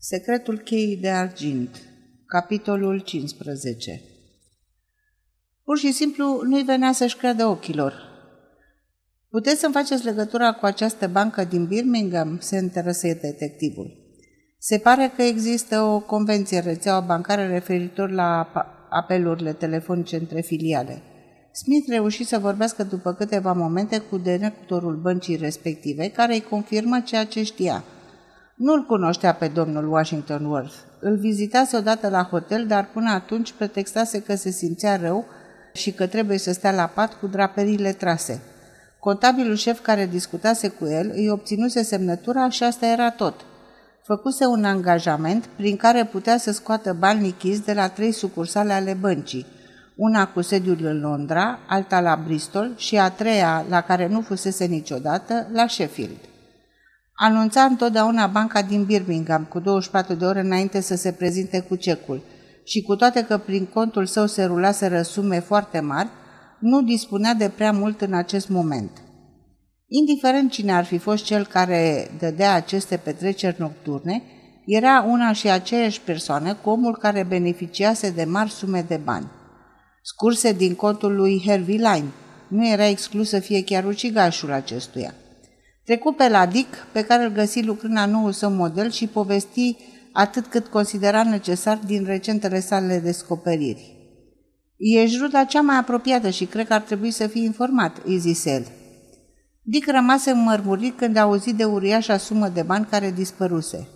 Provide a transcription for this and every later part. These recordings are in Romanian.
Secretul cheii de argint Capitolul 15 Pur și simplu nu-i venea să-și creadă ochilor. Puteți să-mi faceți legătura cu această bancă din Birmingham?" se interesă detectivul. Se pare că există o convenție rețeaua bancară referitor la apelurile telefonice între filiale. Smith reuși să vorbească după câteva momente cu directorul băncii respective, care îi confirmă ceea ce știa – nu-l cunoștea pe domnul Washington Worth. Îl vizitase odată la hotel, dar până atunci pretextase că se simțea rău și că trebuie să stea la pat cu draperile trase. Contabilul șef care discutase cu el îi obținuse semnătura și asta era tot. Făcuse un angajament prin care putea să scoată bani lichizi de la trei sucursale ale băncii, una cu sediul în Londra, alta la Bristol și a treia, la care nu fusese niciodată, la Sheffield. Anunța întotdeauna banca din Birmingham cu 24 de ore înainte să se prezinte cu cecul și cu toate că prin contul său se rulaseră sume foarte mari, nu dispunea de prea mult în acest moment. Indiferent cine ar fi fost cel care dădea aceste petreceri nocturne, era una și aceeași persoană cu omul care beneficiase de mari sume de bani. Scurse din contul lui Harvey Line, nu era exclus să fie chiar ucigașul acestuia. Trecu pe la Dick, pe care îl găsi lucrând la noul său model și povesti atât cât considera necesar din recentele sale descoperiri. Ești ruda cea mai apropiată și cred că ar trebui să fii informat, îi zise el. Dick rămase înmărmurit când a auzit de uriașa sumă de bani care dispăruse.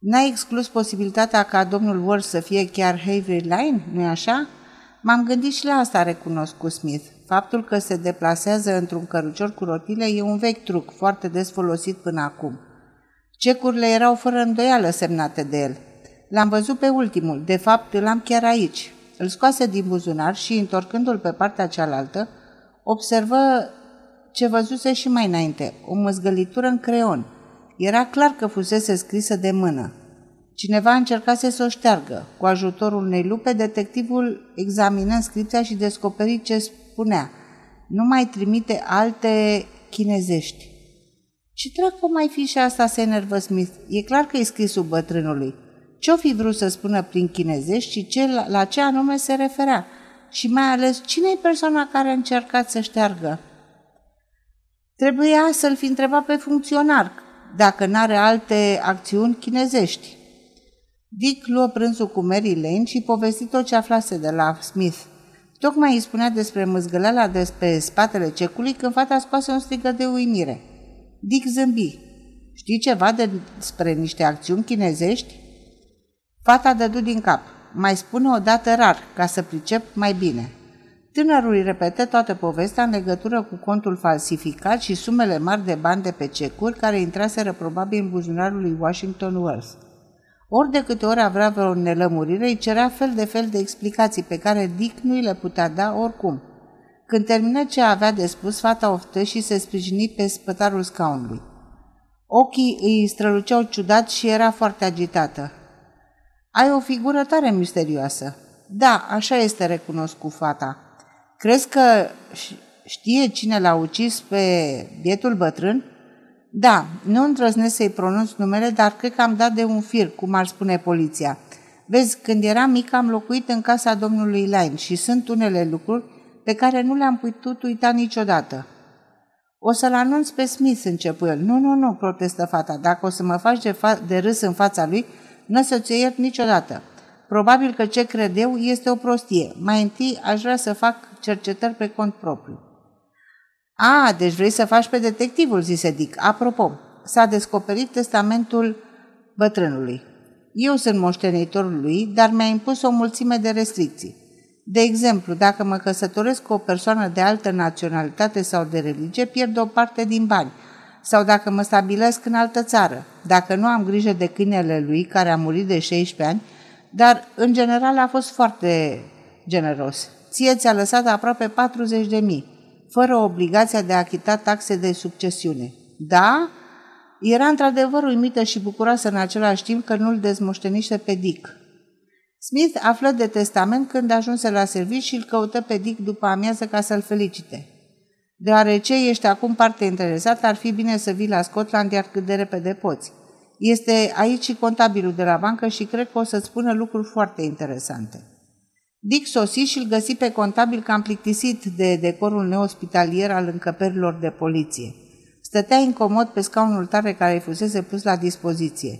N-ai exclus posibilitatea ca domnul Ward să fie chiar Havery Line, nu-i așa? M-am gândit și la asta, recunosc cu Smith. Faptul că se deplasează într-un cărucior cu rotile e un vechi truc, foarte des folosit până acum. Cecurile erau fără îndoială semnate de el. L-am văzut pe ultimul, de fapt îl am chiar aici. Îl scoase din buzunar și, întorcându-l pe partea cealaltă, observă ce văzuse și mai înainte, o măzgălitură în creon. Era clar că fusese scrisă de mână. Cineva încercase să o șteargă. Cu ajutorul unei lupe, detectivul examină scripția și descoperi ce spunea. Nu mai trimite alte chinezești. Ce dracu mai fi și asta, se enervă Smith? E clar că e scrisul bătrânului. Ce-o fi vrut să spună prin chinezești și ce, la ce anume se referea? Și mai ales, cine e persoana care a încercat să șteargă? Trebuia să-l fi întrebat pe funcționar, dacă n-are alte acțiuni chinezești. Dick luă prânzul cu Mary Lane și povesti tot ce aflase de la Smith. Tocmai îi spunea despre mâzgăleala despre spatele cecului când fata scoase un strigă de uimire. Dick zâmbi. Știi ceva despre niște acțiuni chinezești? Fata dădu din cap. Mai spune o dată rar, ca să pricep mai bine. Tânărul îi repetă toată povestea în legătură cu contul falsificat și sumele mari de bani de pe cecuri care intraseră probabil în buzunarul lui Washington Wells. Ori de câte ori avea vreo nelămurire, îi cerea fel de fel de explicații pe care Dick nu îi le putea da oricum. Când termină ce avea de spus, fata oftă și se sprijini pe spătarul scaunului. Ochii îi străluceau ciudat și era foarte agitată. Ai o figură tare misterioasă. Da, așa este recunosc cu fata. Crezi că știe cine l-a ucis pe bietul bătrân? Da, nu îndrăznesc să-i pronunț numele, dar cred că am dat de un fir, cum ar spune poliția. Vezi, când eram mic am locuit în casa domnului Line și sunt unele lucruri pe care nu le-am putut uita niciodată. O să-l anunț pe Smith, începu el. Nu, nu, nu, protestă fata. Dacă o să mă faci de, fa- de râs în fața lui, nu o să-ți iert niciodată. Probabil că ce cred eu este o prostie. Mai întâi aș vrea să fac cercetări pe cont propriu. A, deci vrei să faci pe detectivul, zise Dick. Apropo, s-a descoperit testamentul bătrânului. Eu sunt moștenitorul lui, dar mi-a impus o mulțime de restricții. De exemplu, dacă mă căsătoresc cu o persoană de altă naționalitate sau de religie, pierd o parte din bani. Sau dacă mă stabilesc în altă țară, dacă nu am grijă de câinele lui, care a murit de 16 ani, dar în general a fost foarte generos. Ție ți-a lăsat aproape 40 de mii fără obligația de a achita taxe de succesiune. Da, era într-adevăr uimită și bucuroasă în același timp că nu-l dezmoșteniște pe Dick. Smith află de testament când ajunse la serviciu și îl căută pe Dick după amiază ca să-l felicite. Deoarece ești acum parte interesat, ar fi bine să vii la Scotland iar cât de repede poți. Este aici și contabilul de la bancă și cred că o să-ți spună lucruri foarte interesante. Dick sosi și îl găsi pe contabil cam plictisit de decorul neospitalier al încăperilor de poliție. Stătea incomod pe scaunul tare care îi fusese pus la dispoziție.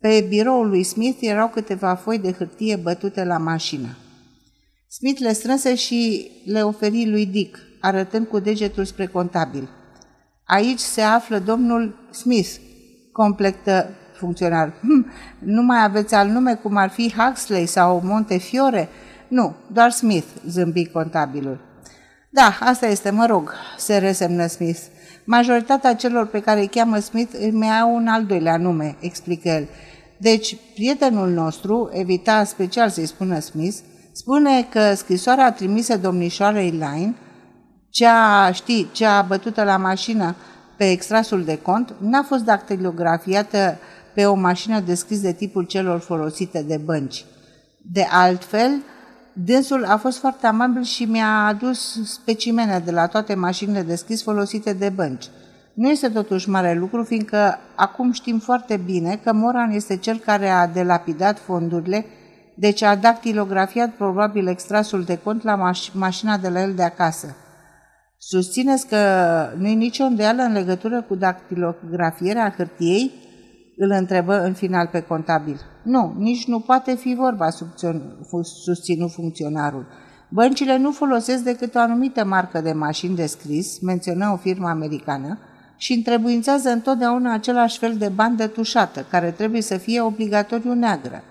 Pe biroul lui Smith erau câteva foi de hârtie bătute la mașină. Smith le strânse și le oferi lui Dick, arătând cu degetul spre contabil. Aici se află domnul Smith, completă funcționar. Hm, nu mai aveți alt nume cum ar fi Huxley sau Montefiore? Nu, doar Smith, zâmbi contabilul. Da, asta este, mă rog, se resemnă Smith. Majoritatea celor pe care îi cheamă Smith îmi au un al doilea nume, explică el. Deci, prietenul nostru, evita special să-i spună Smith, spune că scrisoarea trimisă domnișoarei Line, cea, știi, cea bătută la mașină pe extrasul de cont, n-a fost dactilografiată pe o mașină de scris de tipul celor folosite de bănci. De altfel, dânsul a fost foarte amabil și mi-a adus specimene de la toate mașinile de scris folosite de bănci. Nu este totuși mare lucru, fiindcă acum știm foarte bine că Moran este cel care a delapidat fondurile, deci a dactilografiat probabil extrasul de cont la maș- mașina de la el de acasă. Susțineți că nu e nicio îndoială în legătură cu dactilografierea hârtiei? Îl întrebă în final pe contabil. Nu, nici nu poate fi vorba, susținu funcționarul. Băncile nu folosesc decât o anumită marcă de mașini de scris, menționă o firmă americană, și întrebuințează întotdeauna același fel de bandă tușată, care trebuie să fie obligatoriu neagră.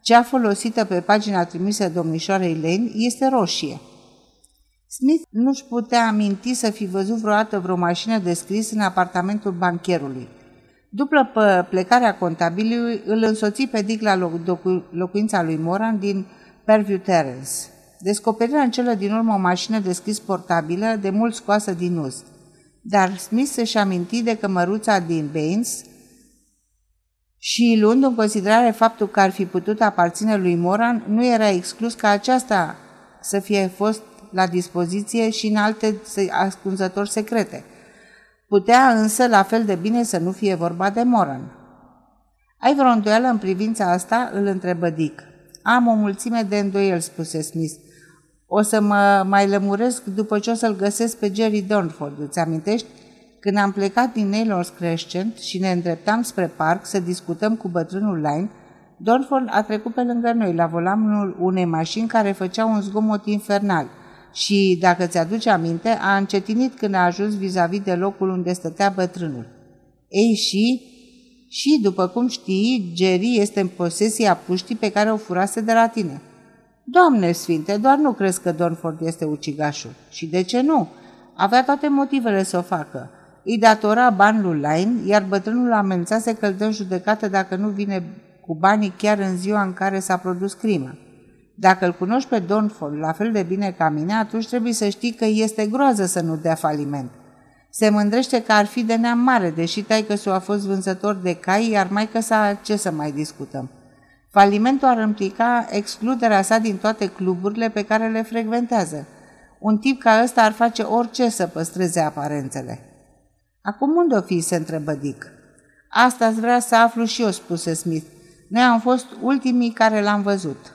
Cea folosită pe pagina trimisă domnișoarei Lane este roșie. Smith nu-și putea aminti să fi văzut vreodată vreo mașină de scris în apartamentul bancherului. După plecarea contabilului, îl însoți pe Dick la locuința lui Moran din Perview Terrace. Descoperiră în cele din urmă o mașină de scris portabilă, de mult scoasă din uz. Dar Smith își aminti de cămăruța din Baines și, luând în considerare faptul că ar fi putut aparține lui Moran, nu era exclus ca aceasta să fie fost la dispoziție și în alte ascunzători secrete. Putea însă la fel de bine să nu fie vorba de Moran. Ai vreo îndoială în privința asta?" îl întrebă Dick. Am o mulțime de îndoieli," spuse Smith. O să mă mai lămuresc după ce o să-l găsesc pe Jerry Dornford. Îți amintești? Când am plecat din Naylor's Crescent și ne îndreptam spre parc să discutăm cu bătrânul Line, Dornford a trecut pe lângă noi la volanul unei mașini care făcea un zgomot infernal și, dacă ți-aduce aminte, a încetinit când a ajuns vis-a-vis -vis de locul unde stătea bătrânul. Ei și, și, după cum știi, Jerry este în posesia puștii pe care o furase de la tine. Doamne sfinte, doar nu crezi că Donford este ucigașul. Și de ce nu? Avea toate motivele să o facă. Îi datora bani lui Line, iar bătrânul amenințase că îl dă judecată dacă nu vine cu banii chiar în ziua în care s-a produs crimă. Dacă îl cunoști pe Donford la fel de bine ca mine, atunci trebuie să știi că este groază să nu dea faliment. Se mândrește că ar fi de neam mare, deși taică a fost vânzător de cai, iar mai că sa ce să mai discutăm. Falimentul ar implica excluderea sa din toate cluburile pe care le frecventează. Un tip ca ăsta ar face orice să păstreze aparențele. Acum unde o fi, se întrebă Dick. Asta vrea să aflu și eu, spuse Smith. Noi am fost ultimii care l-am văzut.